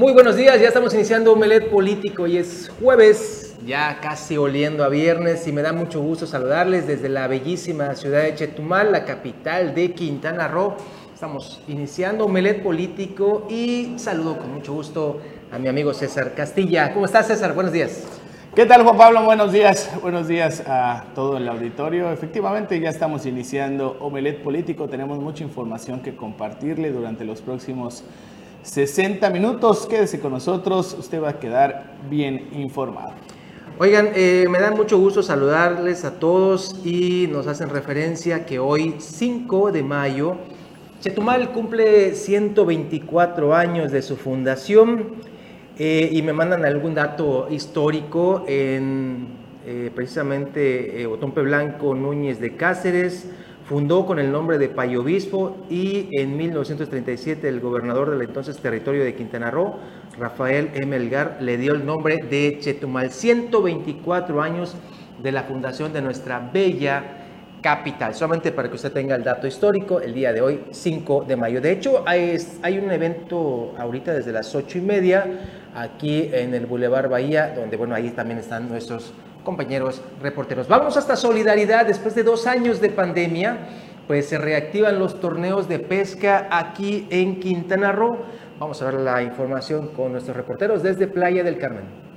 Muy buenos días, ya estamos iniciando Omelet Político y es jueves, ya casi oliendo a viernes y me da mucho gusto saludarles desde la bellísima ciudad de Chetumal, la capital de Quintana Roo. Estamos iniciando Omelet Político y saludo con mucho gusto a mi amigo César Castilla. ¿Cómo estás César? Buenos días. ¿Qué tal Juan Pablo? Buenos días. Buenos días a todo el auditorio. Efectivamente ya estamos iniciando Omelet Político. Tenemos mucha información que compartirle durante los próximos 60 minutos. Quédese con nosotros, usted va a quedar bien informado. Oigan, eh, me da mucho gusto saludarles a todos y nos hacen referencia que hoy, 5 de mayo, Chetumal cumple 124 años de su fundación eh, y me mandan algún dato histórico en eh, precisamente Otompe Blanco Núñez de Cáceres, Fundó con el nombre de Payobispo y en 1937 el gobernador del entonces territorio de Quintana Roo, Rafael M. Elgar, le dio el nombre de Chetumal. 124 años de la fundación de nuestra bella capital. Solamente para que usted tenga el dato histórico, el día de hoy, 5 de mayo. De hecho, hay, hay un evento ahorita desde las 8 y media aquí en el Boulevard Bahía, donde, bueno, ahí también están nuestros compañeros reporteros. Vamos hasta Solidaridad. Después de dos años de pandemia, pues se reactivan los torneos de pesca aquí en Quintana Roo. Vamos a ver la información con nuestros reporteros desde Playa del Carmen.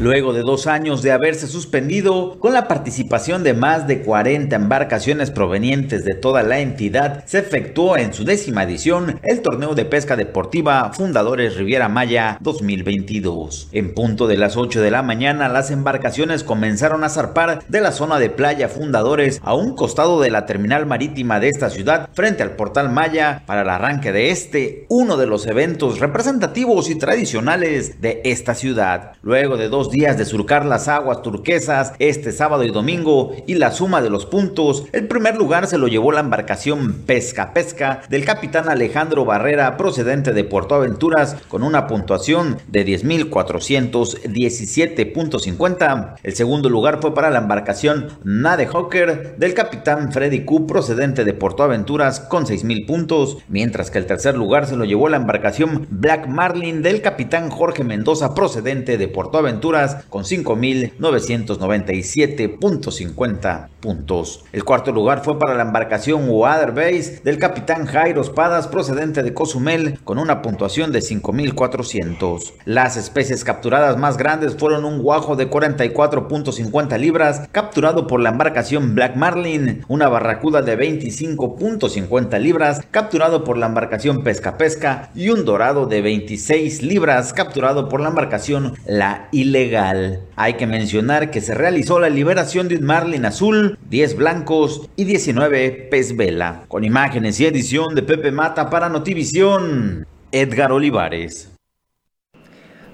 Luego de dos años de haberse suspendido, con la participación de más de 40 embarcaciones provenientes de toda la entidad, se efectuó en su décima edición el torneo de pesca deportiva Fundadores Riviera Maya 2022. En punto de las 8 de la mañana, las embarcaciones comenzaron a zarpar de la zona de playa Fundadores a un costado de la terminal marítima de esta ciudad, frente al portal Maya, para el arranque de este, uno de los eventos representativos y tradicionales de esta ciudad. Luego de dos días de surcar las aguas turquesas este sábado y domingo y la suma de los puntos, el primer lugar se lo llevó la embarcación Pesca Pesca del capitán Alejandro Barrera procedente de Puerto Aventuras con una puntuación de 10.417.50. El segundo lugar fue para la embarcación Nade Hawker del capitán Freddy Q procedente de Puerto Aventuras con 6.000 puntos, mientras que el tercer lugar se lo llevó la embarcación Black Marlin del capitán Jorge Mendoza procedente de Puerto Aventuras con 5.997.50 puntos. El cuarto lugar fue para la embarcación Waterbase del capitán Jairo Espadas procedente de Cozumel con una puntuación de 5.400. Las especies capturadas más grandes fueron un guajo de 44.50 libras capturado por la embarcación Black Marlin, una barracuda de 25.50 libras capturado por la embarcación Pesca Pesca y un dorado de 26 libras capturado por la embarcación La Ilegal. Hay que mencionar que se realizó la liberación de un marlin azul, 10 blancos y 19 pez vela. Con imágenes y edición de Pepe Mata para Notivisión, Edgar Olivares.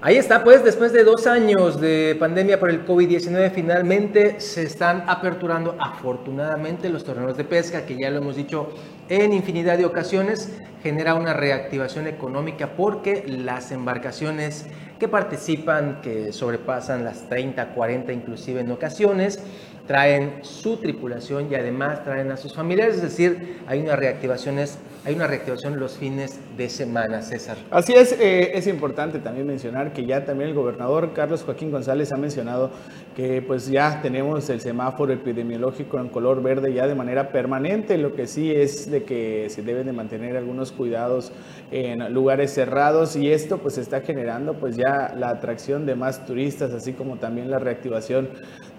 Ahí está, pues después de dos años de pandemia por el COVID-19, finalmente se están aperturando afortunadamente los torneos de pesca, que ya lo hemos dicho en infinidad de ocasiones, genera una reactivación económica porque las embarcaciones que participan, que sobrepasan las 30, 40 inclusive en ocasiones, traen su tripulación y además traen a sus familiares, es decir, hay una reactivación, hay una reactivación los fines de semana, César. Así es, eh, es importante también mencionar que ya también el gobernador Carlos Joaquín González ha mencionado que pues ya tenemos el semáforo epidemiológico en color verde ya de manera permanente, lo que sí es de que se deben de mantener algunos cuidados en lugares cerrados y esto pues está generando pues ya la atracción de más turistas, así como también la reactivación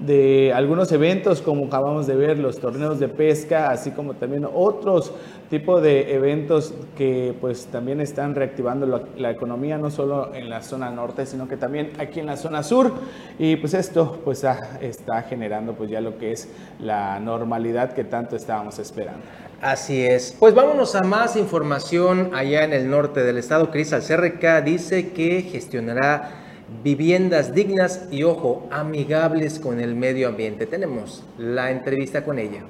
de algunos eventos como acabamos de ver, los torneos de pesca, así como también otros tipos de eventos que pues también están reactivando la, economía, no solo en la zona norte, sino que también aquí en la zona sur. Y pues esto pues está generando pues ya lo que es la normalidad que tanto estábamos esperando. Así es. Pues vámonos a más información allá en el norte del estado. Cris Alcerreca dice que gestionará viviendas dignas y, ojo, amigables con el medio ambiente. Tenemos la entrevista con ella.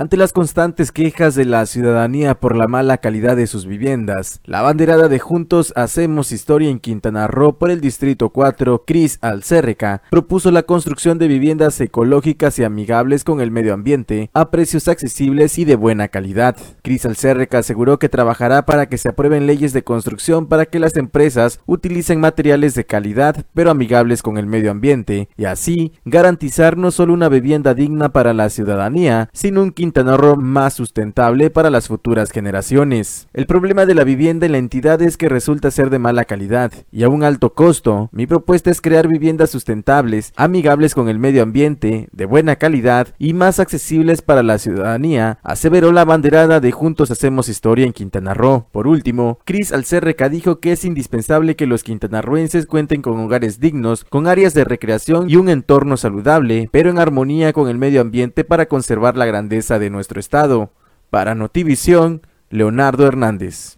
Ante las constantes quejas de la ciudadanía por la mala calidad de sus viviendas, la banderada de Juntos Hacemos Historia en Quintana Roo por el Distrito 4, Cris Alcérreca, propuso la construcción de viviendas ecológicas y amigables con el medio ambiente a precios accesibles y de buena calidad. Cris Alcérreca aseguró que trabajará para que se aprueben leyes de construcción para que las empresas utilicen materiales de calidad pero amigables con el medio ambiente y así garantizar no solo una vivienda digna para la ciudadanía, sino un Roo más sustentable para las futuras generaciones. El problema de la vivienda en la entidad es que resulta ser de mala calidad y a un alto costo. Mi propuesta es crear viviendas sustentables, amigables con el medio ambiente, de buena calidad y más accesibles para la ciudadanía, aseveró la banderada de Juntos Hacemos Historia en Quintana Roo. Por último, Chris Alcerreca dijo que es indispensable que los quintanarroenses cuenten con hogares dignos, con áreas de recreación y un entorno saludable, pero en armonía con el medio ambiente para conservar la grandeza de nuestro estado. Para Notivisión, Leonardo Hernández.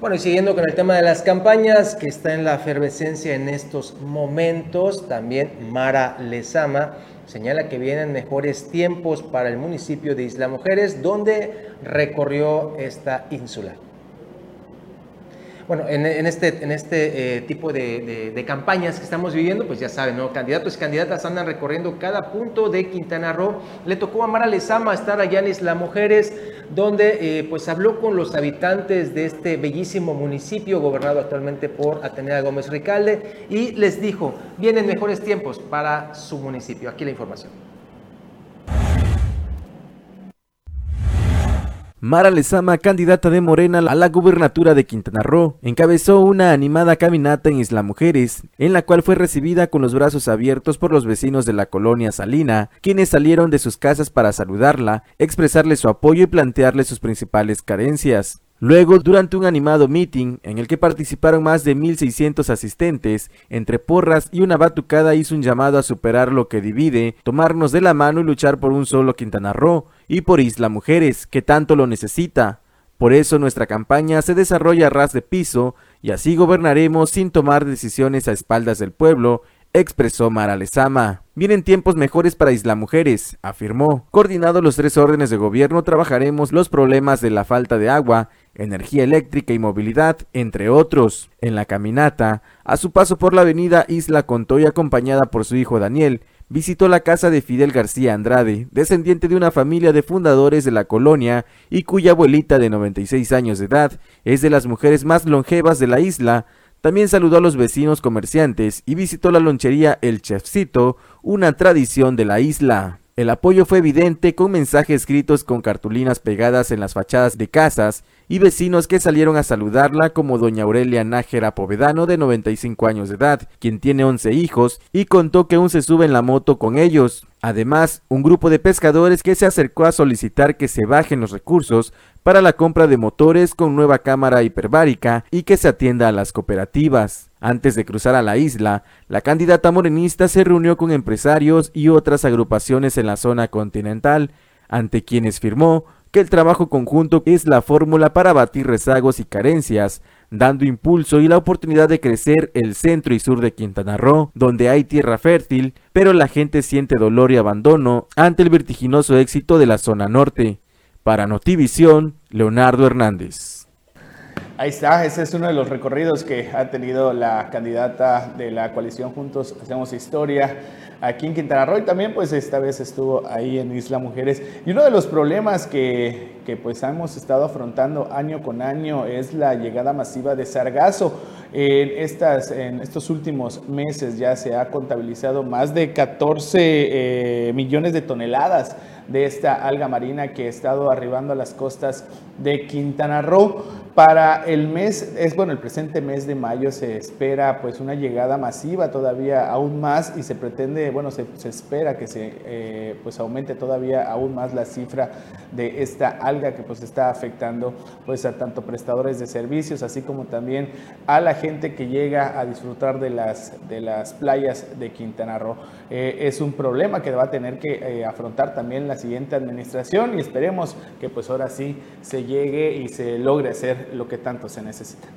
Bueno, y siguiendo con el tema de las campañas, que está en la efervescencia en estos momentos, también Mara Lezama señala que vienen mejores tiempos para el municipio de Isla Mujeres, donde recorrió esta ínsula. Bueno, en, este, en este eh, tipo de, campañas que estamos viviendo, pues ya saben, ¿no? Candidatos y candidatas andan recorriendo cada punto de Quintana Roo. Le tocó a Mara Lezama estar allá en Isla Mujeres, donde eh, pues habló con los habitantes de este bellísimo municipio, gobernado actualmente por Atenea Gómez Ricalde, y les dijo, vienen mejores tiempos para su municipio. Aquí la información. Mara Lezama, candidata de Morena a la gubernatura de Quintana Roo, encabezó una animada caminata en Isla Mujeres, en la cual fue recibida con los brazos abiertos por los vecinos de la colonia Salina, quienes salieron de sus casas para saludarla, expresarle su apoyo y plantearle sus principales carencias. Luego, durante un animado meeting en el que participaron más de 1.600 asistentes, entre porras y una batucada hizo un llamado a superar lo que divide, tomarnos de la mano y luchar por un solo Quintana Roo y por Isla Mujeres, que tanto lo necesita. Por eso nuestra campaña se desarrolla a ras de piso y así gobernaremos sin tomar decisiones a espaldas del pueblo, expresó Mara Lezama. Vienen tiempos mejores para Isla Mujeres, afirmó. Coordinado los tres órdenes de gobierno, trabajaremos los problemas de la falta de agua, energía eléctrica y movilidad, entre otros. En la caminata, a su paso por la avenida Isla Contoy acompañada por su hijo Daniel, visitó la casa de Fidel García Andrade, descendiente de una familia de fundadores de la colonia y cuya abuelita de 96 años de edad es de las mujeres más longevas de la isla. También saludó a los vecinos comerciantes y visitó la lonchería El Chefcito, una tradición de la isla. El apoyo fue evidente con mensajes escritos con cartulinas pegadas en las fachadas de casas y vecinos que salieron a saludarla como doña Aurelia Nájera Povedano de 95 años de edad, quien tiene 11 hijos y contó que aún se sube en la moto con ellos. Además, un grupo de pescadores que se acercó a solicitar que se bajen los recursos para la compra de motores con nueva cámara hiperbárica y que se atienda a las cooperativas. Antes de cruzar a la isla, la candidata morenista se reunió con empresarios y otras agrupaciones en la zona continental, ante quienes firmó que el trabajo conjunto es la fórmula para batir rezagos y carencias, dando impulso y la oportunidad de crecer el centro y sur de Quintana Roo, donde hay tierra fértil, pero la gente siente dolor y abandono ante el vertiginoso éxito de la zona norte. Para Notivisión, Leonardo Hernández. Ahí está, ese es uno de los recorridos que ha tenido la candidata de la coalición Juntos Hacemos Historia aquí en Quintana Roo y también pues esta vez estuvo ahí en Isla Mujeres. Y uno de los problemas que, que pues hemos estado afrontando año con año es la llegada masiva de sargazo. En, estas, en estos últimos meses ya se ha contabilizado más de 14 eh, millones de toneladas de esta alga marina que ha estado arribando a las costas de Quintana Roo. Para el mes, es bueno, el presente mes de mayo se espera pues una llegada masiva todavía aún más y se pretende, bueno, se, espera que se eh, pues aumente todavía aún más la cifra de esta alga que pues está afectando pues a tanto prestadores de servicios así como también a la gente que llega a disfrutar de las, de las playas de Quintana Roo. Eh, es un problema que va a tener que eh, afrontar también la siguiente administración y esperemos que pues ahora sí se llegue y se logre hacer lo que tanto se necesita.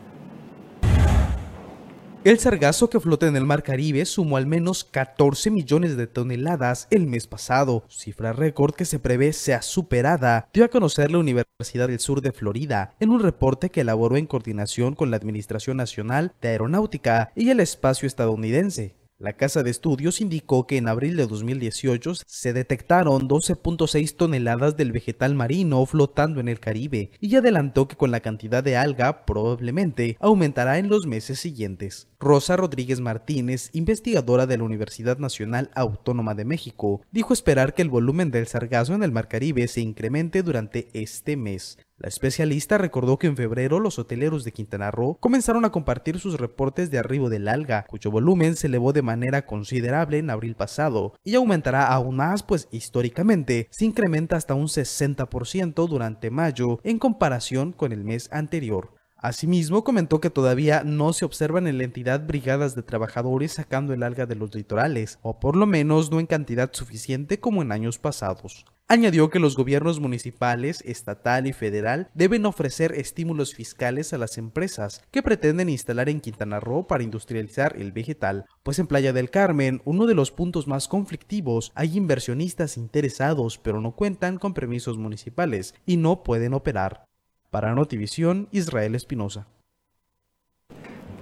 El sargazo que flota en el Mar Caribe sumó al menos 14 millones de toneladas el mes pasado, cifra récord que se prevé sea superada, dio a conocer la Universidad del Sur de Florida en un reporte que elaboró en coordinación con la Administración Nacional de Aeronáutica y el Espacio Estadounidense. La Casa de Estudios indicó que en abril de 2018 se detectaron 12.6 toneladas del vegetal marino flotando en el Caribe y adelantó que con la cantidad de alga probablemente aumentará en los meses siguientes. Rosa Rodríguez Martínez, investigadora de la Universidad Nacional Autónoma de México, dijo esperar que el volumen del sargazo en el Mar Caribe se incremente durante este mes. La especialista recordó que en febrero los hoteleros de Quintana Roo comenzaron a compartir sus reportes de arribo del alga, cuyo volumen se elevó de manera considerable en abril pasado y aumentará aún más, pues históricamente se incrementa hasta un 60% durante mayo en comparación con el mes anterior. Asimismo, comentó que todavía no se observan en la entidad brigadas de trabajadores sacando el alga de los litorales, o por lo menos no en cantidad suficiente como en años pasados. Añadió que los gobiernos municipales, estatal y federal deben ofrecer estímulos fiscales a las empresas que pretenden instalar en Quintana Roo para industrializar el vegetal, pues en Playa del Carmen, uno de los puntos más conflictivos, hay inversionistas interesados pero no cuentan con permisos municipales y no pueden operar. Para Notivisión, Israel Espinosa.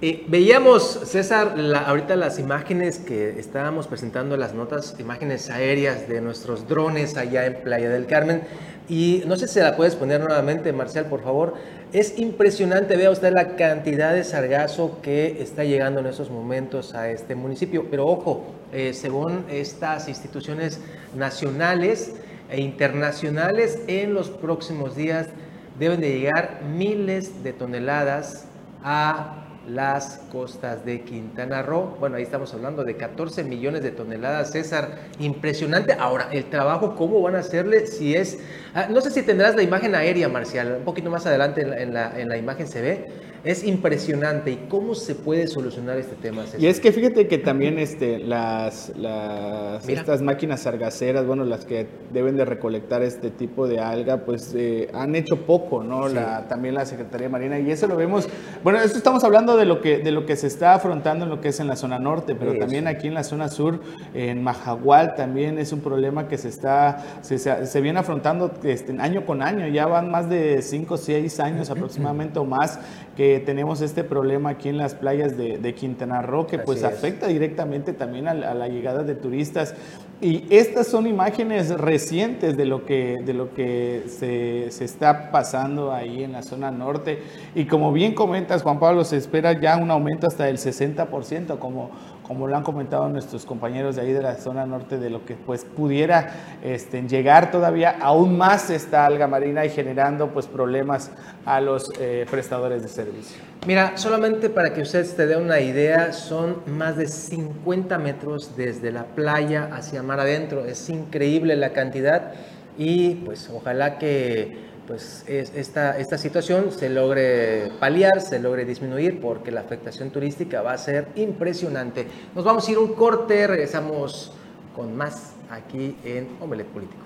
Veíamos, César, ahorita las imágenes que estábamos presentando, las notas, imágenes aéreas de nuestros drones allá en Playa del Carmen. Y no sé si la puedes poner nuevamente, Marcial, por favor. Es impresionante, vea usted la cantidad de sargazo que está llegando en esos momentos a este municipio. Pero ojo, eh, según estas instituciones nacionales e internacionales, en los próximos días deben de llegar miles de toneladas a las costas de Quintana Roo. Bueno, ahí estamos hablando de 14 millones de toneladas, César. Impresionante. Ahora, el trabajo, ¿cómo van a hacerle? Si es... Ah, no sé si tendrás la imagen aérea, Marcial. Un poquito más adelante en la, en la imagen se ve es impresionante. ¿Y cómo se puede solucionar este tema? Y es que fíjate que también este, las, las estas máquinas sargaceras, bueno, las que deben de recolectar este tipo de alga, pues eh, han hecho poco, ¿no? La, también la Secretaría de Marina. Y eso lo vemos, bueno, esto estamos hablando de lo que, de lo que se está afrontando en lo que es en la zona norte, pero también aquí en la zona sur, en Majagual, también es un problema que se está, se, se, viene afrontando este, año con año. Ya van más de 5 o 6 años aproximadamente o más que tenemos este problema aquí en las playas de, Quintana Roo, que pues afecta directamente también a, la llegada de turistas. Y estas son imágenes recientes de lo que, de lo que se, se, está pasando ahí en la zona norte. Y como bien comentas, Juan Pablo, se espera ya un aumento hasta del 60%, como, como lo han comentado nuestros compañeros de ahí de la zona norte, de lo que pues pudiera este, llegar todavía aún más esta alga marina y generando pues problemas a los eh, prestadores de servicio. Mira, solamente para que usted se dé una idea, son más de 50 metros desde la playa hacia mar adentro. Es increíble la cantidad y pues ojalá que pues esta, esta situación se logre paliar, se logre disminuir, porque la afectación turística va a ser impresionante. Nos vamos a ir un corte, regresamos con más aquí en Omelet Político.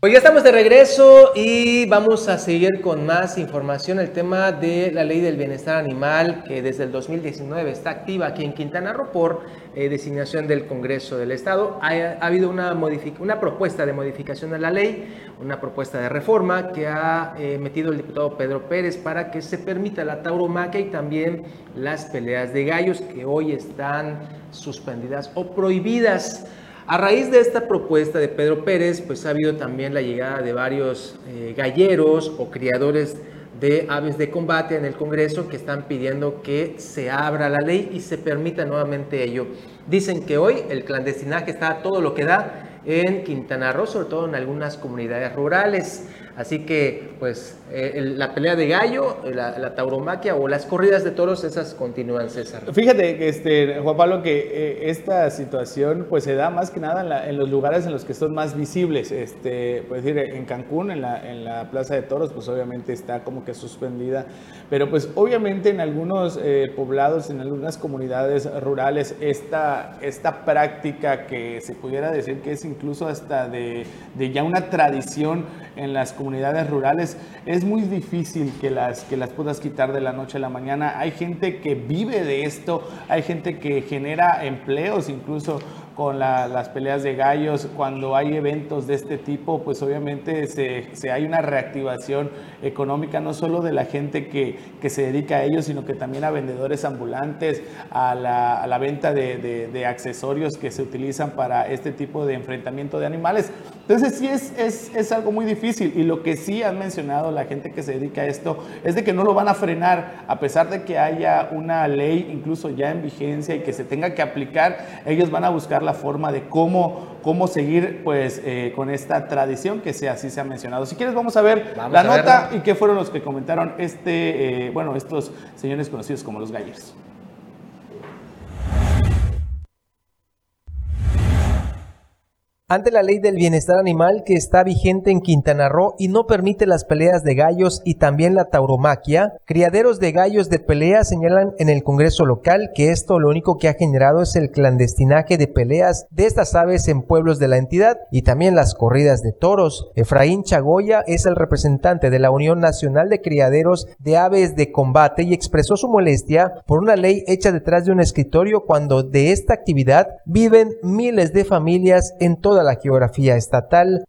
Hoy ya estamos de regreso y vamos a seguir con más información. El tema de la ley del bienestar animal que desde el 2019 está activa aquí en Quintana Roo por eh, designación del Congreso del Estado. Ha, habido una, una, propuesta de modificación de la ley, una propuesta de reforma que ha eh, metido el diputado Pedro Pérez para que se permita la tauromaquia y también las peleas de gallos que hoy están suspendidas o prohibidas. A raíz de esta propuesta de Pedro Pérez, pues ha habido también la llegada de varios eh, galleros o criadores de aves de combate en el Congreso que están pidiendo que se abra la ley y se permita nuevamente ello. Dicen que hoy el clandestinaje está todo lo que da en Quintana Roo, sobre todo en algunas comunidades rurales. Así que, pues, eh, la pelea de gallo, la, tauromaquia o las corridas de toros, esas continúan, César. Fíjate, este, Juan Pablo, que eh, esta situación, pues, se da más que nada en, los lugares en los que son más visibles. Este, pues, decir, en Cancún, en la, en la Plaza de Toros, pues, obviamente está como que suspendida. Pero, pues, obviamente en algunos eh, poblados, en algunas comunidades rurales, esta, esta práctica que se pudiera decir que es incluso hasta de, de ya una tradición, en las comunidades rurales, es muy difícil que las, que las puedas quitar de la noche a la mañana. Hay gente que vive de esto, hay gente que genera empleos incluso con las peleas de gallos, cuando hay eventos de este tipo, pues obviamente se, hay una reactivación económica no solo de la gente que, se dedica a ello, sino que también a vendedores ambulantes, a la, venta de, accesorios que se utilizan para este tipo de enfrentamiento de animales. Entonces sí es, es, es algo muy difícil y lo que sí han mencionado la gente que se dedica a esto es de que no lo van a frenar, a pesar de que haya una ley incluso ya en vigencia y que se tenga que aplicar, ellos van a buscar la forma de cómo, cómo seguir pues, eh, con esta tradición que sea, así se ha mencionado. Si quieres, vamos a ver la nota y qué fueron los que comentaron este, eh, bueno, estos señores conocidos como los gallos. Ante la ley del bienestar animal que está vigente en Quintana Roo y no permite las peleas de gallos y también la tauromaquia, criaderos de gallos de pelea señalan en el Congreso local que esto lo único que ha generado es el clandestinaje de peleas de estas aves en pueblos de la entidad y también las corridas de toros. Efraín Chagoya es el representante de la Unión Nacional de Criaderos de Aves de Combate y expresó su molestia por una ley hecha detrás de un escritorio cuando de esta actividad viven miles de familias en toda la geografía estatal.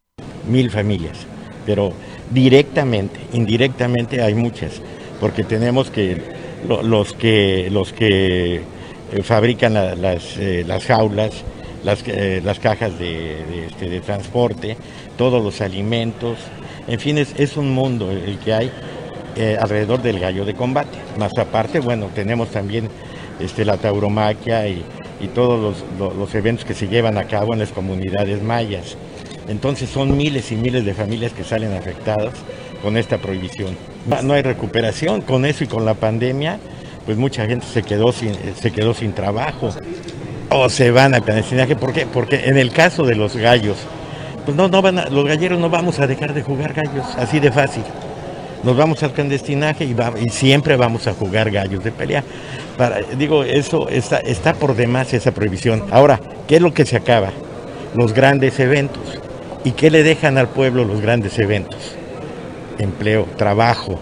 Mil familias, pero directamente, indirectamente hay muchas, porque tenemos que los que, los que eh, fabrican las, eh, las, jaulas, las, eh, las cajas de, este, de, transporte, todos los alimentos, en fin, es, un mundo el que hay alrededor del gallo de combate. Más aparte, bueno, tenemos también este, la tauromaquia y, y todos los, eventos que se llevan a cabo en las comunidades mayas. Entonces son miles y miles de familias que salen afectadas con esta prohibición. No hay recuperación con eso y con la pandemia, pues mucha gente se quedó sin, se quedó sin trabajo o se van a clandestinaje. ¿Por qué? Porque en el caso de los gallos, pues no, no van los galleros no vamos a dejar de jugar gallos, así de fácil. Nos vamos al clandestinaje y, siempre vamos a jugar gallos de pelea digo, eso está por demás esa prohibición. Ahora, ¿qué es lo que se acaba? Los grandes eventos. ¿Y qué le dejan al pueblo los grandes eventos? Empleo, trabajo,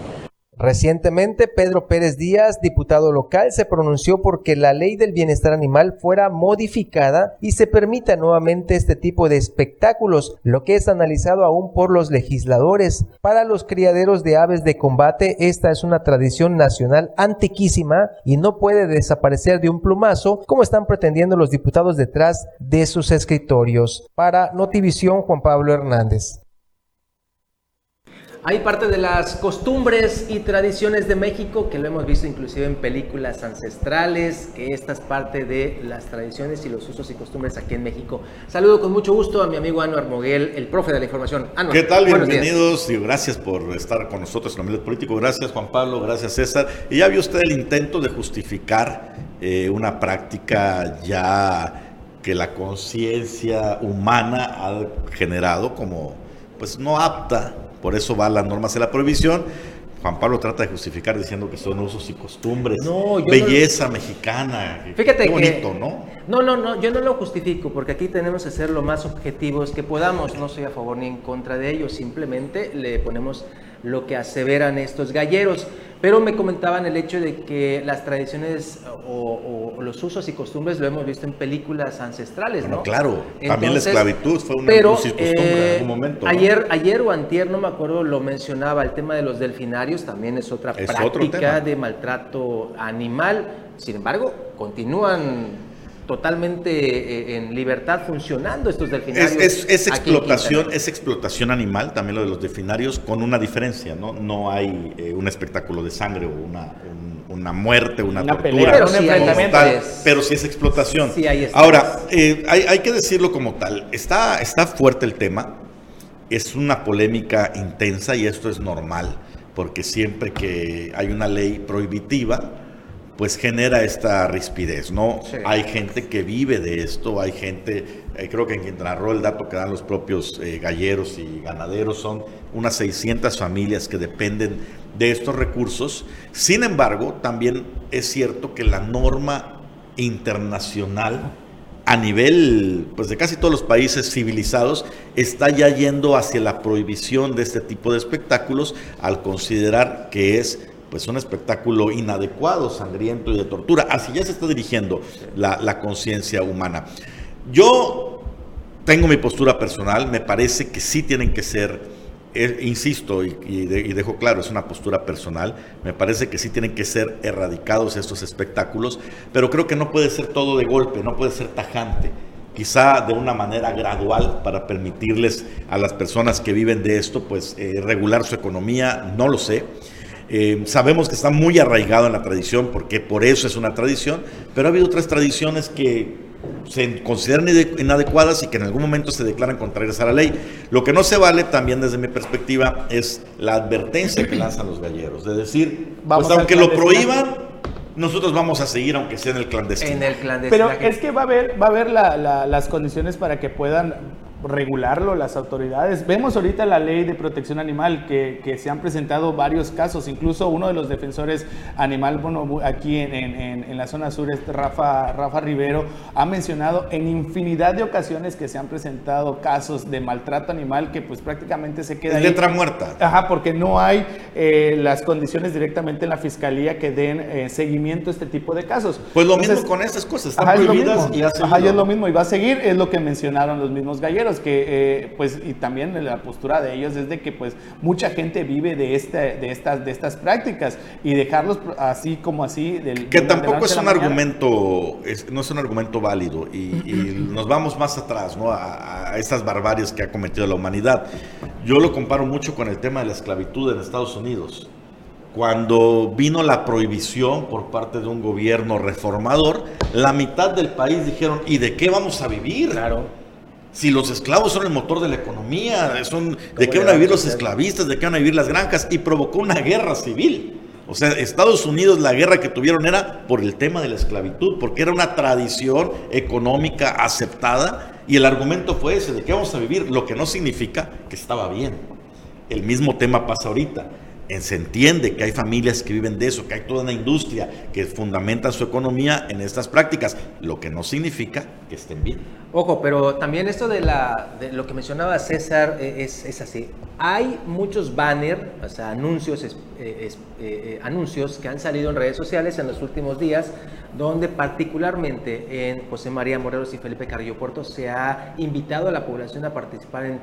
Recientemente, Pedro Pérez Díaz, diputado local, se pronunció porque la ley del bienestar animal fuera modificada y se permita nuevamente este tipo de espectáculos, lo que es analizado aún por los legisladores. Para los criaderos de aves de combate, esta es una tradición nacional antiquísima y no puede desaparecer de un plumazo como están pretendiendo los diputados detrás de sus escritorios. Para Notivisión, Juan Pablo Hernández. Hay parte de las costumbres y tradiciones de México que lo hemos visto inclusive en películas ancestrales, que esta es parte de las tradiciones y los usos y costumbres aquí en México. Saludo con mucho gusto a mi amigo Anuar Moguel, el profe de la información. Anuar, ¿Qué tal? Bienvenidos y gracias por estar con nosotros en el político. Gracias Juan Pablo, gracias César. Y ya vio usted el intento de justificar eh, una práctica ya que la conciencia humana ha generado como pues no apta por eso va las normas de la prohibición. Juan Pablo trata de justificar diciendo que son usos y costumbres. No, belleza mexicana. Fíjate Qué bonito, ¿no? No, no, no, yo no lo justifico porque aquí tenemos que ser lo más objetivos que podamos. No soy a favor ni en contra de ellos, simplemente le ponemos lo que aseveran estos galleros. Pero me comentaban el hecho de que las tradiciones o, los usos y costumbres lo hemos visto en películas ancestrales, ¿no? Claro, también la esclavitud fue una pero, costumbre en algún eh, momento. Ayer, ayer o antier, no me acuerdo, lo mencionaba, el tema de los delfinarios también es otra práctica de maltrato animal. Sin embargo, continúan totalmente eh, en libertad funcionando estos delfinarios. Es, explotación, es explotación animal, también lo de los delfinarios, con una diferencia, ¿no? No hay eh, un espectáculo de sangre o una, una muerte, una, tortura. pero, sí pero sí es explotación. Ahora, eh, hay, hay, que decirlo como tal. Está, está fuerte el tema, es una polémica intensa y esto es normal, porque siempre que hay una ley prohibitiva, pues genera esta rispidez, ¿no? Hay gente que vive de esto, hay gente, eh, creo que en Quintana Roo el dato que dan los propios eh, galleros y ganaderos son unas 600 familias que dependen de estos recursos. Sin embargo, también es cierto que la norma internacional a nivel pues de casi todos los países civilizados está ya yendo hacia la prohibición de este tipo de espectáculos al considerar que es pues un espectáculo inadecuado, sangriento y de tortura. Así ya se está dirigiendo la, conciencia humana. Yo tengo mi postura personal, me parece que sí tienen que ser, eh, insisto y, dejo claro, es una postura personal, me parece que sí tienen que ser erradicados estos espectáculos, pero creo que no puede ser todo de golpe, no puede ser tajante quizá de una manera gradual para permitirles a las personas que viven de esto, pues eh, regular su economía, no lo sé. Eh, sabemos que está muy arraigado en la tradición, porque por eso es una tradición, pero ha habido otras tradiciones que se consideran inadecuadas y que en algún momento se declaran contrarias a la ley. Lo que no se vale también desde mi perspectiva es la advertencia que lanzan los galleros, de decir, pues aunque lo prohíban, nosotros vamos a seguir aunque sea en el clandestino. En el clandestino. Pero es que va a haber, va a haber las condiciones para que puedan regularlo las autoridades. Vemos ahorita la ley de protección animal que, que, se han presentado varios casos, incluso uno de los defensores animal, bueno, aquí en, en, en, la zona sur, este Rafa, Rafa Rivero, ha mencionado en infinidad de ocasiones que se han presentado casos de maltrato animal que pues prácticamente se queda... Es letra muerta. Ajá, porque no hay eh, las condiciones directamente en la fiscalía que den eh, seguimiento a este tipo de casos. Pues lo mismo con estas cosas, están prohibidas y Ajá, es lo mismo y va a seguir, es lo que mencionaron los mismos galleros que, eh, pues, y también la postura de ellos es de que, pues, mucha gente vive de, este, de, estas, de estas prácticas y dejarlos así como así. Del, que tampoco es un argumento, no es un argumento válido y, nos vamos más atrás, ¿no? A, a estas barbaries que ha cometido la humanidad. Yo lo comparo mucho con el tema de la esclavitud en Estados Unidos cuando vino la prohibición por parte de un gobierno reformador, la mitad del país dijeron, ¿y de qué vamos a vivir? Claro. Si los esclavos son el motor de la economía, son, ¿de qué van a vivir los esclavistas? ¿De qué van a vivir las granjas? Y provocó una guerra civil. O sea, Estados Unidos la guerra que tuvieron era por el tema de la esclavitud, porque era una tradición económica aceptada y el argumento fue ese, de qué vamos a vivir, lo que no significa que estaba bien. El mismo tema pasa ahorita se entiende que hay familias que viven de eso, que hay toda una industria que fundamenta su economía en estas prácticas, lo que no significa que estén bien. Ojo, pero también esto de, lo que mencionaba César eh, es, así. Hay muchos banners, o sea, anuncios, eh, eh, anuncios que han salido en redes sociales en los últimos días, donde particularmente en José María Morelos y Felipe Carrillo Puerto se ha invitado a la población a participar en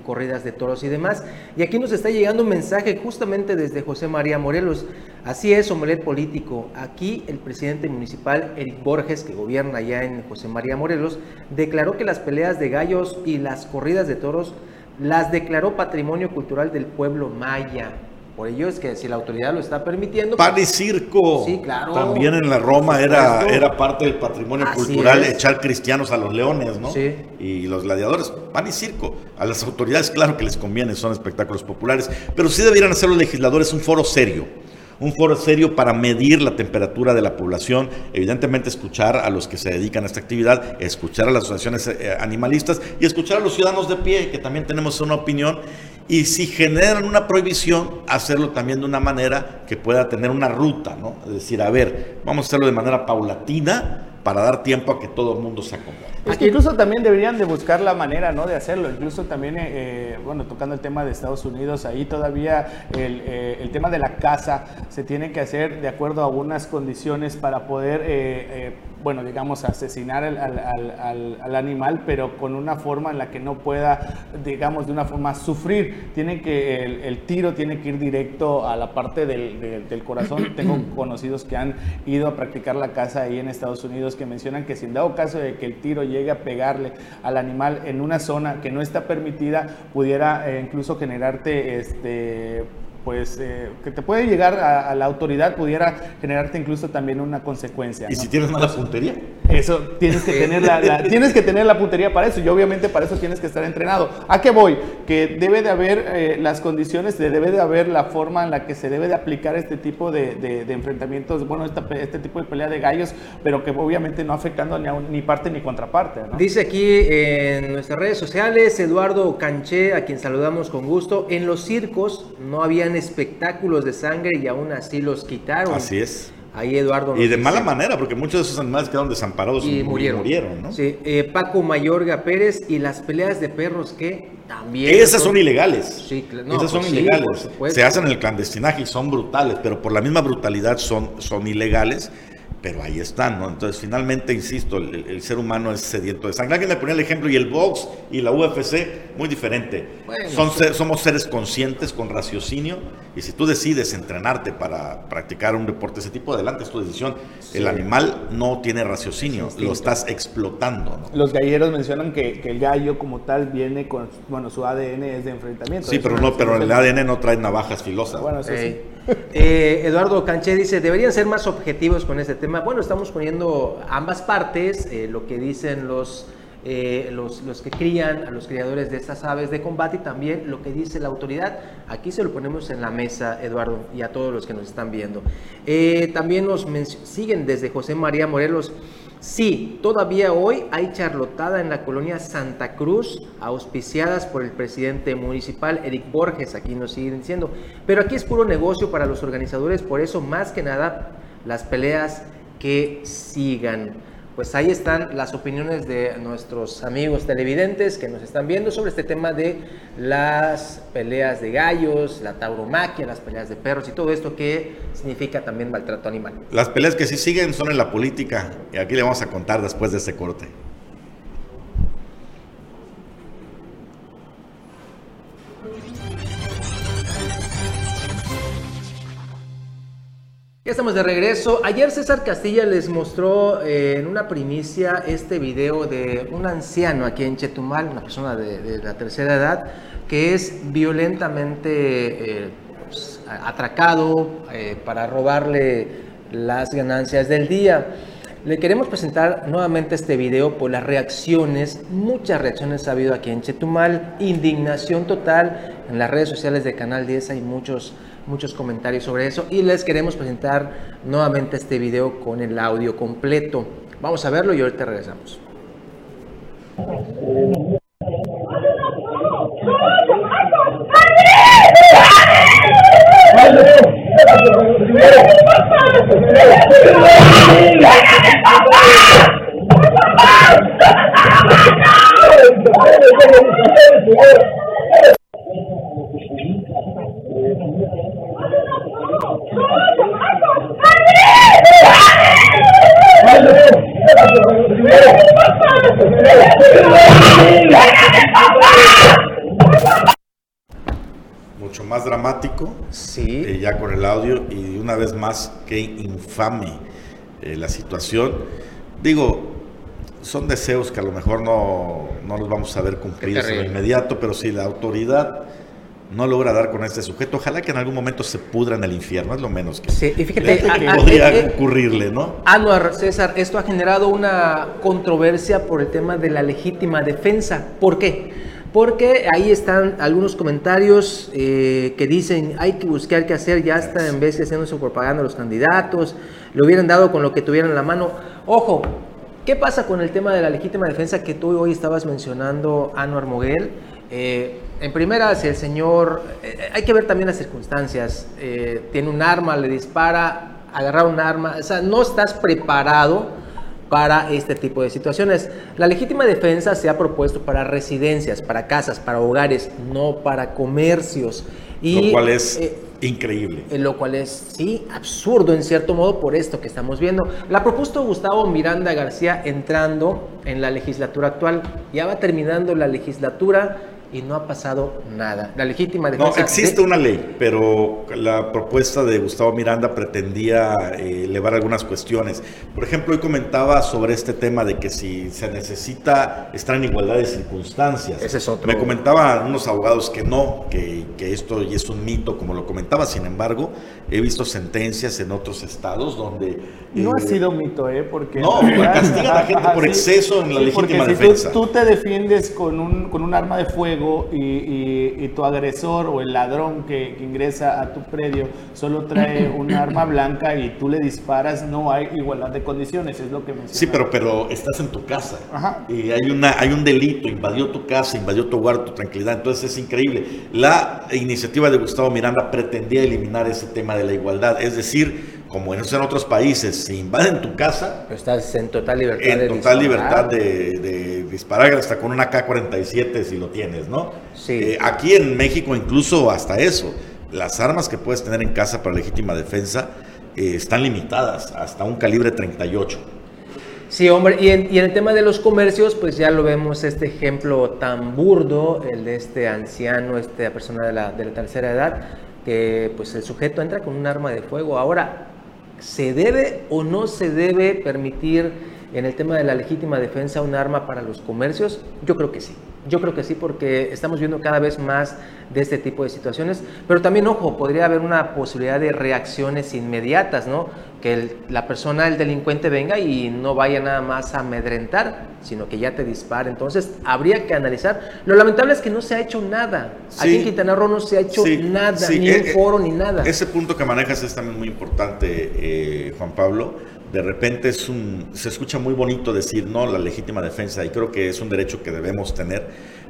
corridas de toros y demás. Y aquí nos está llegando un mensaje justamente desde José María Morelos. Así es, omelet político. Aquí el presidente municipal, Eric Borges, que gobierna allá en José María Morelos, declaró que las peleas de gallos y las corridas de toros las declaró patrimonio cultural del pueblo maya. Por ello es que si la autoridad lo está permitiendo. Pan y pues, circo. Sí, claro. También en la Roma era, era parte del patrimonio cultural echar cristianos a los leones, ¿no? Sí. Y los gladiadores. Pan y circo. A las autoridades, claro que les conviene, son espectáculos populares. Pero sí debieran hacer los legisladores un foro serio un foro serio para medir la temperatura de la población, evidentemente escuchar a los que se dedican a esta actividad, escuchar a las asociaciones eh, animalistas y escuchar a los ciudadanos de pie, que también tenemos una opinión, y si generan una prohibición, hacerlo también de una manera que pueda tener una ruta, ¿no? Es decir, a ver, vamos a hacerlo de manera paulatina para dar tiempo a que todo el mundo se acomode. Es que incluso también deberían de buscar la manera ¿no? de hacerlo. Incluso también, eh, eh, bueno, tocando el tema de Estados Unidos, ahí todavía el, eh, el, tema de la casa se tiene que hacer de acuerdo a algunas condiciones para poder bueno, digamos, asesinar al, al, al, animal, pero con una forma en la que no pueda, digamos, de una forma sufrir. Tiene que, el, tiro tiene que ir directo a la parte del, del, corazón. Tengo conocidos que han ido a practicar la caza ahí en Estados Unidos que mencionan que si en dado caso de que el tiro llegue a pegarle al animal en una zona que no está permitida, pudiera eh, incluso generarte este pues eh, que te puede llegar a, la autoridad pudiera generarte incluso también una consecuencia. ¿Y si tienes mala puntería? Eso, tienes que, tener la, tienes que tener la puntería para eso y obviamente para eso tienes que estar entrenado. ¿A qué voy? Que debe de haber eh, las condiciones, debe de haber la forma en la que se debe de aplicar este tipo de, de, enfrentamientos, bueno, este tipo de pelea de gallos, pero que obviamente no afectando ni, ni parte ni contraparte. Dice aquí en nuestras redes sociales, Eduardo Canché, a quien saludamos con gusto, en los circos no habían espectáculos de sangre y aún así los quitaron. Así es. Ahí Eduardo. Y de mala manera, porque muchos de esos animales quedaron desamparados y, murieron. murieron ¿no? Sí, eh, Paco Mayorga Pérez y las peleas de perros que también. Esas son, ilegales. Sí, no, Esas son pues ilegales. Se hacen en el clandestinaje y son brutales, pero por la misma brutalidad son, son ilegales pero ahí están, ¿no? Entonces, finalmente, insisto, el, ser humano es sediento de sangre. Alguien le ponía el ejemplo, y el box y la UFC, muy diferente. Son, somos seres conscientes con raciocinio, y si tú decides entrenarte para practicar un deporte de ese tipo, adelante es tu decisión. El animal no tiene raciocinio, lo estás explotando. Los galleros mencionan que, el gallo como tal viene con, bueno, su ADN es de enfrentamiento. Sí, pero, no, pero el ADN no trae navajas filosas. Bueno, eso sí. Eh, Eduardo Canché dice, deberían ser más objetivos con este tema. Bueno, estamos poniendo ambas partes, eh, lo que dicen los, eh, los, los, que crían, a los criadores de estas aves de combate y también lo que dice la autoridad. Aquí se lo ponemos en la mesa, Eduardo, y a todos los que nos están viendo. también nos siguen desde José María Morelos. Sí, todavía hoy hay charlotada en la colonia Santa Cruz, auspiciadas por el presidente municipal Eric Borges, aquí nos siguen diciendo. Pero aquí es puro negocio para los organizadores, por eso más que nada las peleas que sigan pues ahí están las opiniones de nuestros amigos televidentes que nos están viendo sobre este tema de las peleas de gallos, la tauromaquia, las peleas de perros y todo esto que significa también maltrato animal. Las peleas que sí siguen son en la política y aquí le vamos a contar después de este corte. Estamos de regreso. Ayer César Castilla les mostró eh, en una primicia este video de un anciano aquí en Chetumal, una persona de, la tercera edad, que es violentamente eh, pues, atracado eh, para robarle las ganancias del día. Le queremos presentar nuevamente este video por las reacciones, muchas reacciones ha habido aquí en Chetumal, indignación total en las redes sociales de Canal 10, hay muchos muchos comentarios sobre eso y les queremos presentar nuevamente este video con el audio completo. Vamos a verlo y ahorita regresamos. Mucho más dramático. Sí. Eh, ya con el audio y una vez más, qué infame eh, la situación. Digo, son deseos que a lo mejor no, no los vamos a ver cumplidos de inmediato, pero si la autoridad no logra dar con este sujeto. Ojalá que en algún momento se pudra en el infierno, es lo menos que, sí, y fíjate, podría eh, eh, ocurrirle, ¿no? Anuar, César, esto ha generado una controversia por el tema de la legítima defensa. ¿Por qué? Porque ahí están algunos comentarios eh, que dicen hay que buscar qué hacer, ya está en vez de haciendo su propaganda a los candidatos, le hubieran dado con lo que tuvieran en la mano. Ojo, ¿qué pasa con el tema de la legítima defensa que tú hoy estabas mencionando, Anuar Moguel? Eh, en primera, si el señor, eh, hay que ver también las circunstancias, eh, tiene un arma, le dispara, agarrar un arma, o sea, no estás preparado para este tipo de situaciones. La legítima defensa se ha propuesto para residencias, para casas, para hogares, no para comercios. Y, lo cual es increíble. Lo cual es, sí, absurdo en cierto modo por esto que estamos viendo. La propuso Gustavo Miranda García entrando en la legislatura actual. Ya va terminando la legislatura y no ha pasado nada. La legítima defensa. No, existe una ley, pero la propuesta de Gustavo Miranda pretendía eh, elevar algunas cuestiones. Por ejemplo, hoy comentaba sobre este tema de que si se necesita estar en igualdad de circunstancias. Ese es otro. Me comentaban unos abogados que no, que, que esto ya es un mito, como lo comentaba. Sin embargo, he visto sentencias en otros estados donde. No ha eh, sido mito, ¿eh? Porque. No, castigan a la gente por exceso en la legítima defensa. Tú, tú te defiendes con un, con un arma de fuego y, tu agresor o el ladrón que, ingresa a tu predio solo trae un arma blanca y tú le disparas, no hay igualdad de condiciones, es lo que me Sí, pero, pero estás en tu casa. Y hay, una, hay un delito, invadió tu casa, invadió tu hogar, tu tranquilidad, entonces es increíble. La iniciativa de Gustavo Miranda pretendía eliminar ese tema de la igualdad, es decir, como en otros países, si invaden tu casa, estás en total libertad en total libertad de, disparar hasta con una K-47 si lo tienes, ¿no? Sí. Eh, aquí en México incluso hasta eso, las armas que puedes tener en casa para legítima defensa eh, están limitadas hasta un calibre 38. Sí, hombre, y en, y en, el tema de los comercios, pues ya lo vemos este ejemplo tan burdo, el de este anciano, esta persona de la, de la tercera edad, que pues el sujeto entra con un arma de fuego. Ahora, ¿Se debe o no se debe permitir en el tema de la legítima defensa un arma para los comercios? Yo creo que sí. Yo creo que sí, porque estamos viendo cada vez más de este tipo de situaciones. Pero también, ojo, podría haber una posibilidad de reacciones inmediatas, ¿no? Que la persona, el delincuente, venga y no vaya nada más a amedrentar, sino que ya te dispare. Entonces, habría que analizar. Lo lamentable es que no se ha hecho nada. Aquí en Quintana Roo no se ha hecho nada, ni un eh, foro, ni nada. Ese punto que manejas es también muy importante, eh, Juan Pablo de repente es un, se escucha muy bonito decir, no, la legítima defensa, y creo que es un derecho que debemos tener,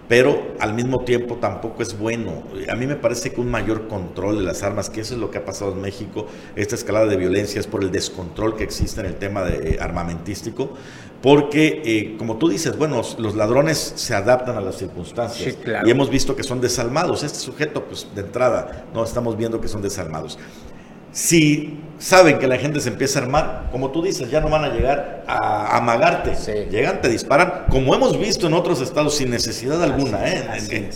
pero al mismo tiempo tampoco es bueno. A mí me parece que un mayor control de las armas, que eso es lo que ha pasado en México, esta escalada de violencia es por el descontrol que existe en el tema de, eh, armamentístico, porque eh, como tú dices, bueno, los ladrones se adaptan a las circunstancias y hemos visto que son desalmados. Este sujeto, pues de entrada, no estamos viendo que son desalmados si saben que la gente se empieza a armar, como tú dices, ya no van a llegar a amagarte. Llegan, te disparan, como hemos visto en otros estados sin necesidad alguna, ¿eh?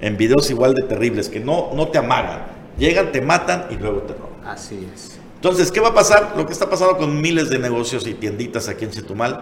en, videos igual de terribles, que no, no te amagan. Llegan, te matan y luego te roban. Así es. Entonces, ¿qué va a pasar? Lo que está pasando con miles de negocios y tienditas aquí en Chetumal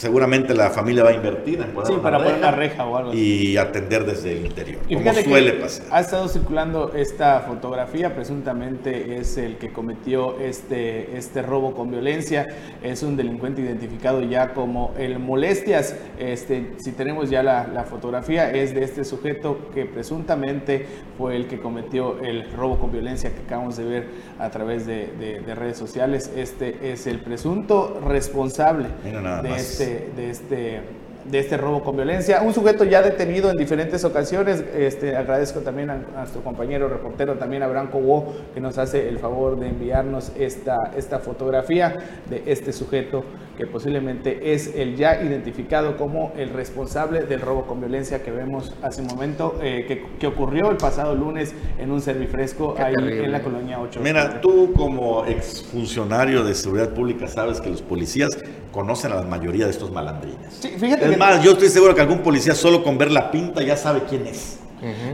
seguramente la familia va a invertir en poner, para poner una reja o algo y atender desde el interior, y como suele pasar. Ha estado circulando esta fotografía, presuntamente es el que cometió este, este robo con violencia, es un delincuente identificado ya como el Molestias. Este, si tenemos ya la, la fotografía, es de este sujeto que presuntamente fue el que cometió el robo con violencia que acabamos de ver a través de, de, redes sociales. Este es el presunto responsable de este de este de este robo con violencia. Un sujeto ya detenido en diferentes ocasiones. Este, agradezco también a, nuestro compañero reportero, también Abraham Cobo, que nos hace el favor de enviarnos esta, esta fotografía de este sujeto que posiblemente es el ya identificado como el responsable del robo con violencia que vemos hace un momento, eh, que, que, ocurrió el pasado lunes en un servifresco ahí en la colonia 8. Mira, tú como exfuncionario de seguridad pública sabes que los policías conocen a la mayoría de estos malandrines. Sí, fíjate es más, yo estoy seguro que algún policía solo con ver la pinta ya sabe quién es.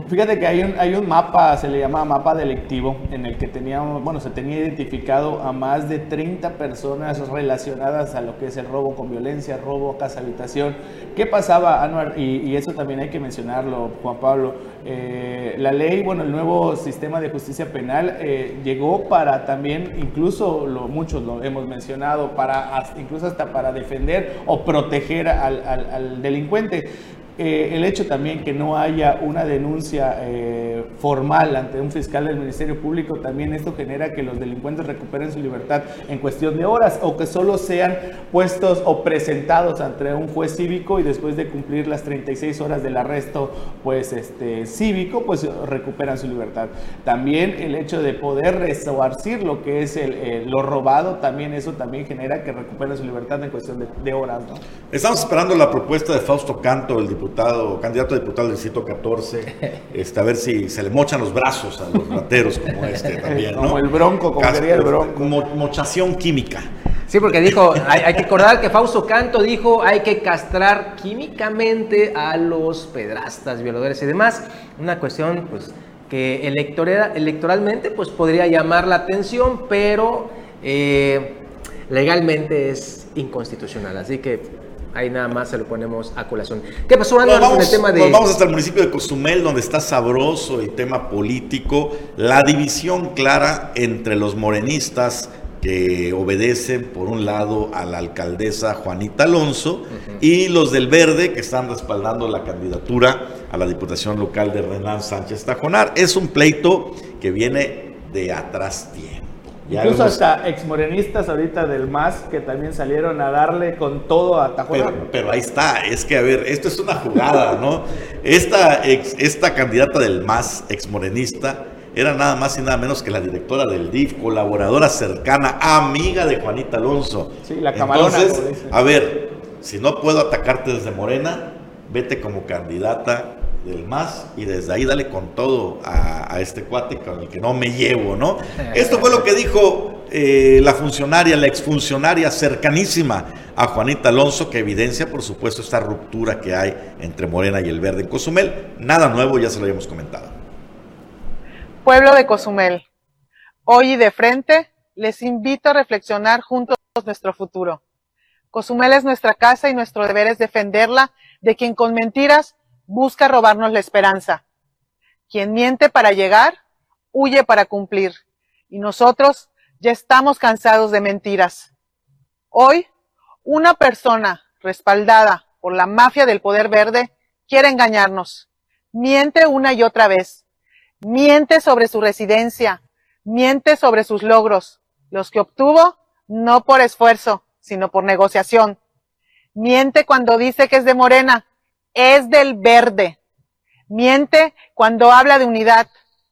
Fíjate que hay un, hay un mapa, se le llama mapa delictivo, en el que teníamos, bueno, se tenía identificado a más de 30 personas relacionadas a lo que es el robo con violencia, robo, casa, habitación. ¿Qué pasaba, Anuar? Y, eso también hay que mencionarlo, Juan Pablo. Eh, la ley, bueno, el nuevo sistema de justicia penal eh, llegó para también, incluso lo, muchos lo hemos mencionado, para incluso hasta para defender o proteger al delincuente. Eh, el hecho también que no haya una denuncia eh, formal ante un fiscal del Ministerio Público, también esto genera que los delincuentes recuperen su libertad en cuestión de horas o que solo sean puestos o presentados ante un juez cívico y después de cumplir las 36 horas del arresto pues este cívico pues recuperan su libertad. También el hecho de poder resarcir lo que es el, lo robado, también eso también genera que recuperen su libertad en cuestión de, horas. Estamos esperando la propuesta de Fausto Canto, el diputado candidato a diputado del distrito 14, este, a ver si se le mochan los brazos a los rateros como este también, ¿no? Como el bronco, como sería el bronco. mochación química. Sí, porque dijo, hay, que recordar que Fausto Canto dijo, hay que castrar químicamente a los pedrastas, violadores y demás. Una cuestión, pues, que electoralmente, pues, podría llamar la atención, pero eh, legalmente es inconstitucional. Así que Ahí nada más se lo ponemos a colación. ¿Qué pasó, el tema de... vamos hasta el municipio de Cozumel, donde está sabroso el tema político, la división clara entre los morenistas que obedecen, por un lado, a la alcaldesa Juanita Alonso y los del Verde, que están respaldando la candidatura a la Diputación Local de Renan Sánchez Tajonar. Es un pleito que viene de atrás tiempo. Incluso hasta exmorenistas ahorita del MAS que también salieron a darle con todo a Tajuana. Pero, ahí está, es que a ver, esto es una jugada, ¿no? Esta, esta candidata del MAS, exmorenista, era nada más y nada menos que la directora del DIF, colaboradora cercana, amiga de Juanita Alonso. Sí, la camarona. Entonces, a ver, si no puedo atacarte desde Morena, vete como candidata del MAS y desde ahí dale con todo a, este cuate con el que no me llevo, ¿no? Esto fue lo que dijo eh, la funcionaria, la exfuncionaria cercanísima a Juanita Alonso, que evidencia, por supuesto, esta ruptura que hay entre Morena y el Verde en Cozumel. Nada nuevo, ya se lo habíamos comentado. Pueblo de Cozumel, hoy y de frente les invito a reflexionar juntos nuestro futuro. Cozumel es nuestra casa y nuestro deber es defenderla de quien con mentiras busca robarnos la esperanza. Quien miente para llegar, huye para cumplir. Y nosotros ya estamos cansados de mentiras. Hoy, una persona respaldada por la mafia del poder verde quiere engañarnos. Miente una y otra vez. Miente sobre su residencia. Miente sobre sus logros, los que obtuvo no por esfuerzo, sino por negociación. Miente cuando dice que es de Morena, es del verde. Miente cuando habla de unidad.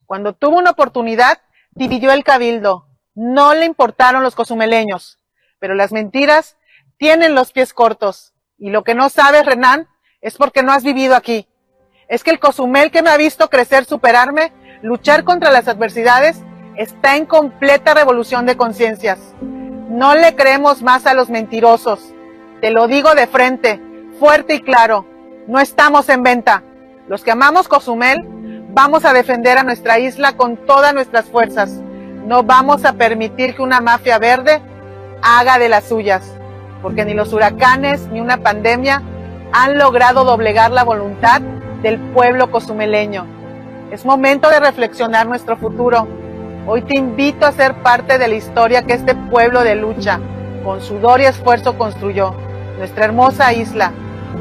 Cuando tuvo una oportunidad, dividió el cabildo. No le importaron los cozumeleños. Pero las mentiras tienen los pies cortos. Y lo que no sabes, Renan, es porque no has vivido aquí. Es que el Cozumel que me ha visto crecer, superarme, luchar contra las adversidades, está en completa revolución de conciencias. No le creemos más a los mentirosos. Te lo digo de frente, fuerte y claro. No estamos en venta. Los que amamos Cozumel vamos a defender a nuestra isla con todas nuestras fuerzas. No vamos a permitir que una mafia verde haga de las suyas, porque ni los huracanes ni una pandemia han logrado doblegar la voluntad del pueblo cozumeleño. Es momento de reflexionar nuestro futuro. Hoy te invito a ser parte de la historia que este pueblo de lucha, con sudor y esfuerzo construyó, nuestra hermosa isla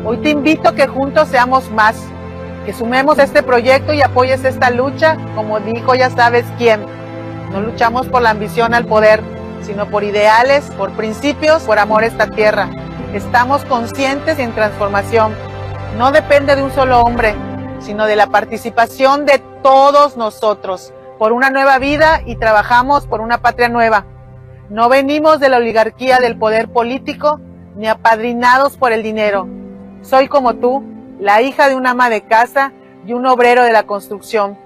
Hoy te invito a que juntos seamos más, que sumemos este proyecto y apoyes esta lucha, como dijo ya sabes quién. No luchamos por la ambición al poder, sino por ideales, por principios, por amor a esta tierra. Estamos conscientes y en transformación. No depende de un solo hombre, sino de la participación de todos nosotros por una nueva vida y trabajamos por una patria nueva. No venimos de la oligarquía del poder político ni apadrinados por el dinero soy como tú, la hija de una ama de casa y un obrero de la construcción,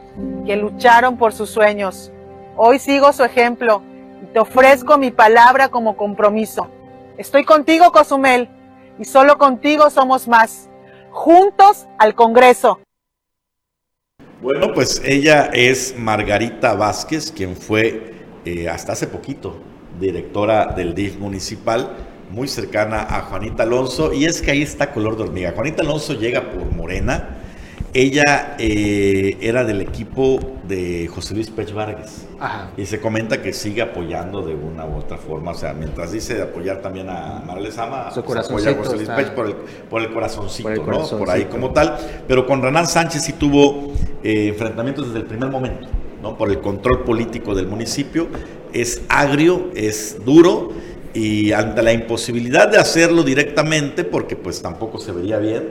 que lucharon por sus sueños. Hoy sigo su ejemplo y te ofrezco mi palabra como compromiso. Estoy contigo, Cozumel, y solo contigo somos más. Juntos al Congreso. Bueno, pues ella es Margarita Vázquez, quien fue eh, hasta hace poquito directora del DIF municipal muy cercana a Juanita Alonso, y es que ahí está color de hormiga. Juanita Alonso llega por Morena, ella eh, era del equipo de José Luis Pech Vargas. Y se comenta que sigue apoyando de una u otra forma. O sea, mientras dice apoyar también a Marles Ama, Su pues, apoya a José Luis Pech por el, por el corazoncito, ¿no? Por ahí como tal. Pero con Renan Sánchez sí tuvo eh, enfrentamientos desde el primer momento, ¿no? Por el control político del municipio. Es agrio, es duro y ante la imposibilidad de hacerlo directamente, porque pues tampoco se vería bien,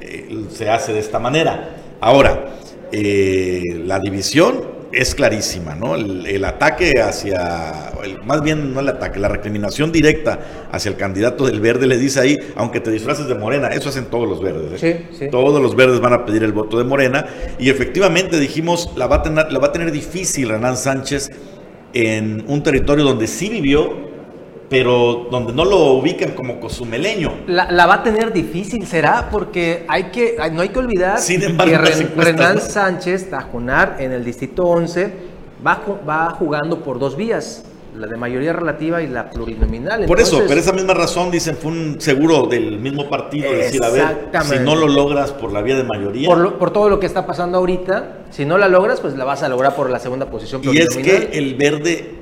eh, se hace de esta manera. Ahora, eh, la división es clarísima, ¿no? El, ataque hacia, más bien no el ataque, la recriminación directa hacia el candidato del verde le dice ahí, aunque te disfraces de morena, eso hacen todos los verdes. ¿eh? Sí, sí. Todos los verdes van a pedir el voto de morena y efectivamente dijimos, la va a tener, la va a tener difícil Renan Sánchez en un territorio donde sí vivió pero donde no lo ubican como cosumeleño. La, va a tener difícil, será, porque hay que, no hay que olvidar que Renan Sánchez Tajonar en el distrito 11 va, va jugando por dos vías la de mayoría relativa y la plurinominal. Por eso, por esa misma razón dicen fue un seguro del mismo partido decir, a ver, si no lo logras por la vía de mayoría. Por, por, todo lo que está pasando ahorita, si no la logras, pues la vas a lograr por la segunda posición Y es que el verde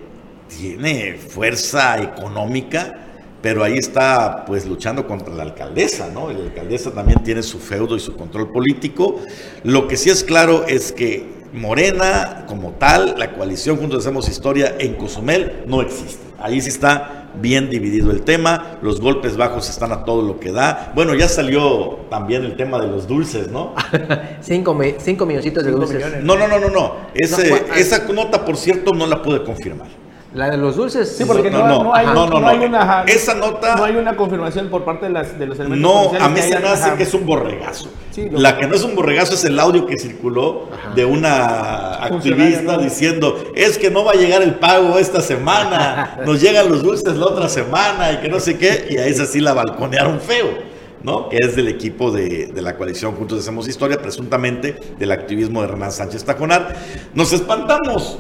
tiene fuerza económica, pero ahí está pues luchando contra la alcaldesa, ¿no? La alcaldesa también tiene su feudo y su control político. Lo que sí es claro es que Morena como tal, la coalición Juntos Hacemos Historia en Cozumel no existe. Ahí sí está bien dividido el tema, los golpes bajos están a todo lo que da. Bueno, ya salió también el tema de los dulces, ¿no? cinco, cinco milloncitos de dulces. No, no, no, no, no. esa nota, por cierto, no la pude confirmar. La de los dulces. Sí, porque no, no, hay, no, no, hay una. Esa nota. No hay una confirmación por parte de, las, de los elementos. No, a mí se me hace que es un borregazo. la que no es un borregazo es el audio que circuló de una activista diciendo: es que no va a llegar el pago esta semana, nos llegan los dulces la otra semana y que no sé qué. Y a esa sí la balconearon feo. ¿no? que es del equipo de, de, la coalición Juntos Hacemos Historia, presuntamente del activismo de Hernán Sánchez Tajonar. Nos espantamos,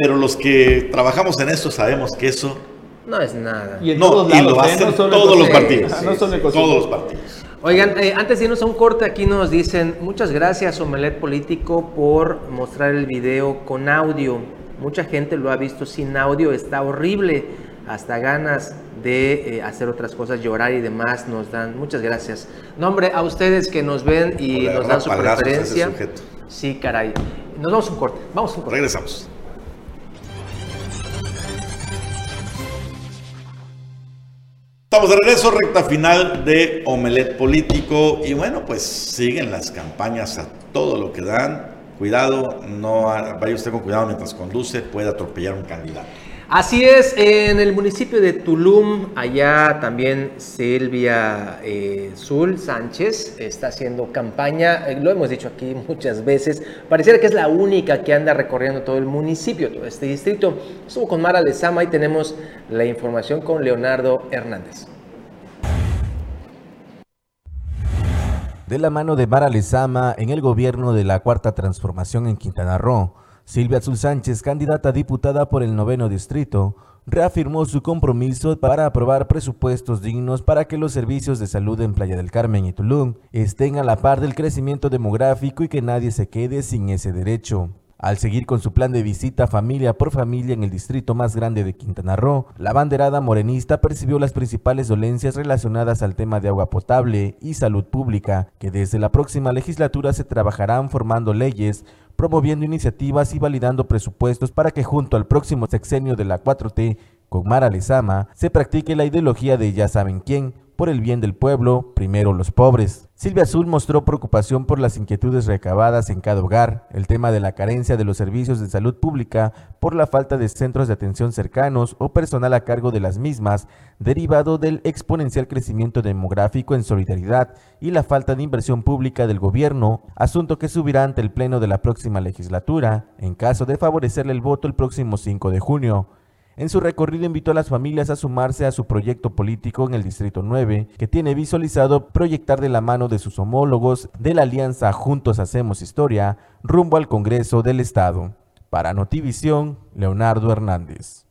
pero los que trabajamos en esto sabemos que eso no es nada. Y, no, y lo ¿eh? hacen todos los partidos. todos los partidos. Oigan, eh, antes de irnos a un corte, aquí nos dicen muchas gracias, Omelet Político, por mostrar el video con audio. Mucha gente lo ha visto sin audio, está horrible. Hasta ganas de eh, hacer otras cosas, llorar y demás nos dan. Muchas gracias. Nombre a ustedes que nos ven y nos dan su preferencia. Sí, caray. Nos vamos a un corte. Vamos a un corte. Regresamos. Estamos de regreso, recta final de Omelet Político. Y bueno, pues siguen las campañas a todo lo que dan. Cuidado, no vaya usted con cuidado mientras conduce, puede atropellar un candidato. Así es, en el municipio de Tulum, allá también Silvia eh, Zul Sánchez está haciendo campaña, eh, lo hemos dicho aquí muchas veces, pareciera que es la única que anda recorriendo todo el municipio, todo este distrito. Estuvo con Mara Lezama y tenemos la información con Leonardo Hernández. De la mano de Mara Lezama en el gobierno de la Cuarta Transformación en Quintana Roo, Silvia Azul Sánchez, candidata a diputada por el noveno distrito, reafirmó su compromiso para aprobar presupuestos dignos para que los servicios de salud en Playa del Carmen y Tulum estén a la par del crecimiento demográfico y que nadie se quede sin ese derecho. Al seguir con su plan de visita familia por familia en el distrito más grande de Quintana Roo, la banderada morenista percibió las principales dolencias relacionadas al tema de agua potable y salud pública, que desde la próxima legislatura se trabajarán formando leyes promoviendo iniciativas y validando presupuestos para que junto al próximo sexenio de la 4T con Lezama se practique la ideología de ya saben quién, por el bien del pueblo, primero los pobres. Silvia Azul mostró preocupación por las inquietudes recabadas en cada hogar, el tema de la carencia de los servicios de salud pública por la falta de centros de atención cercanos o personal a cargo de las mismas, derivado del exponencial crecimiento demográfico en solidaridad y la falta de inversión pública del gobierno, asunto que subirá ante el Pleno de la próxima legislatura, en caso de favorecerle el voto el próximo 5 de junio. En su recorrido invitó a las familias a sumarse a su proyecto político en el Distrito 9, que tiene visualizado proyectar de la mano de sus homólogos de la alianza Juntos Hacemos Historia rumbo al Congreso del Estado. Para Notivisión, Leonardo Hernández.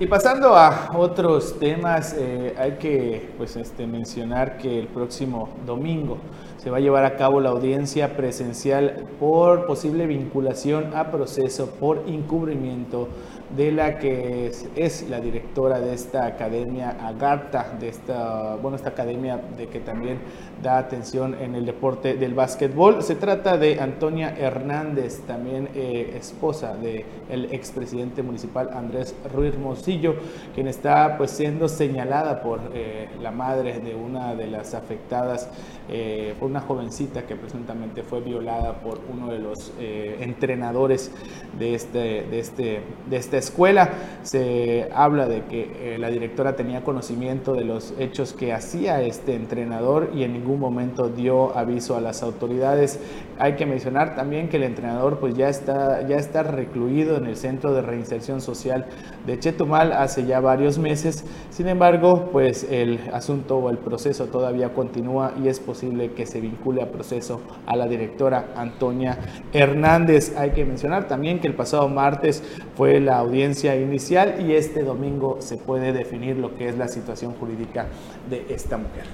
Y pasando a otros temas, eh, hay que pues, este, mencionar que el próximo domingo se va a llevar a cabo la audiencia presencial por posible vinculación a proceso por encubrimiento de la que es, la directora de esta academia Agartha, de esta, bueno, esta academia de que también da atención en el deporte del básquetbol. Se trata de Antonia Hernández, también eh, esposa del el expresidente municipal Andrés Ruiz Mosillo, quien está pues siendo señalada por eh, la madre de una de las afectadas, eh, por una jovencita que presuntamente fue violada por uno de los entrenadores de este, de este, de este escuela. Se habla de que eh, la directora tenía conocimiento de los hechos que hacía este entrenador y en ningún momento dio aviso a las autoridades. Hay que mencionar también que el entrenador pues ya está, ya está recluido en el Centro de Reinserción Social de Chetumal hace ya varios meses. Sin embargo, pues el asunto o el proceso todavía continúa y es posible que se vincule a proceso a la directora Antonia Hernández. Hay que mencionar también que el pasado martes fue la audiencia inicial y este domingo se puede definir lo que es la situación jurídica de esta mujer.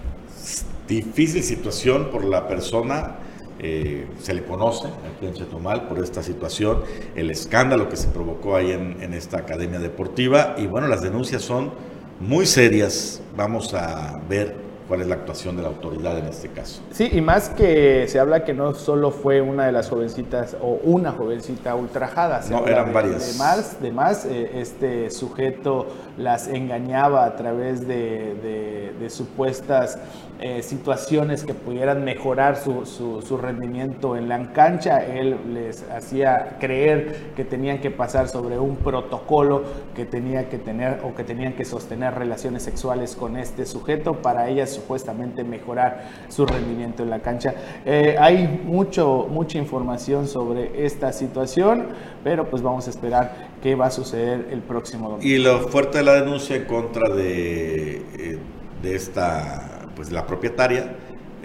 Difícil situación por la persona, eh, se le conoce aquí en Chetumal por esta situación, el escándalo que se provocó ahí en, en esta academia deportiva y bueno, las denuncias son muy serias, vamos a ver cuál es la actuación de la autoridad en este caso. Sí, y más que se habla que no solo fue una de las jovencitas o una jovencita ultrajada, no, eran varias. De más, de más eh, este sujeto las engañaba a través de, de, supuestas eh, situaciones que pudieran mejorar su, su, su, rendimiento en la cancha. Él les hacía creer que tenían que pasar sobre un protocolo, que tenía que tener o que tenían que sostener relaciones sexuales con este sujeto para ellas supuestamente mejorar su rendimiento en la cancha. Eh, hay mucho, mucha información sobre esta situación, pero pues vamos a esperar qué va a suceder el próximo domingo. Y lo fuerte de la denuncia en contra de, eh, de esta, pues la propietaria,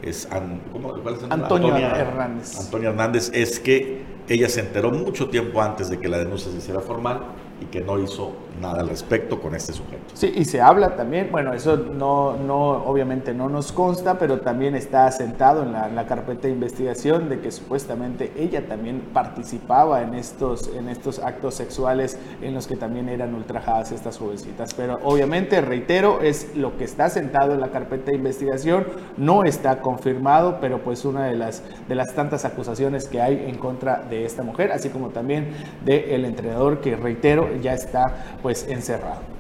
es, Antonia Hernández. Antonia Hernández. Es que ella se enteró mucho tiempo antes de que la denuncia se hiciera formal y que no hizo nada al respecto con este sujeto. Sí, y se habla también, bueno, eso no, no obviamente no nos consta, pero también está asentado en la, carpeta de investigación de que supuestamente ella también participaba en estos, en estos actos sexuales en los que también eran ultrajadas estas jovencitas. Pero obviamente, reitero, es lo que está asentado en la carpeta de investigación, no está confirmado, pero pues una de las, de las tantas acusaciones que hay en contra de esta mujer, así como también del entrenador que, reitero, ya está pues encerrado.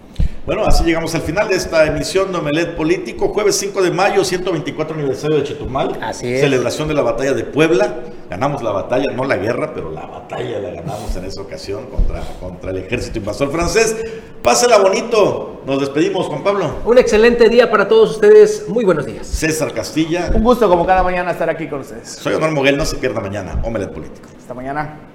Bueno, así llegamos al final de esta emisión de Omelet Político, jueves 5 de mayo, 124 aniversario de Chetumal. Así es. Celebración de la batalla de Puebla. Ganamos la batalla, no la guerra, pero la batalla la ganamos en esa ocasión contra, contra el ejército invasor francés. Pásela bonito. Nos despedimos, Juan Pablo. Un excelente día para todos ustedes. Muy buenos días. César Castilla. Un gusto como cada mañana estar aquí con ustedes. Soy Honor Moguel, no se pierda mañana. Omelet Político. Hasta mañana.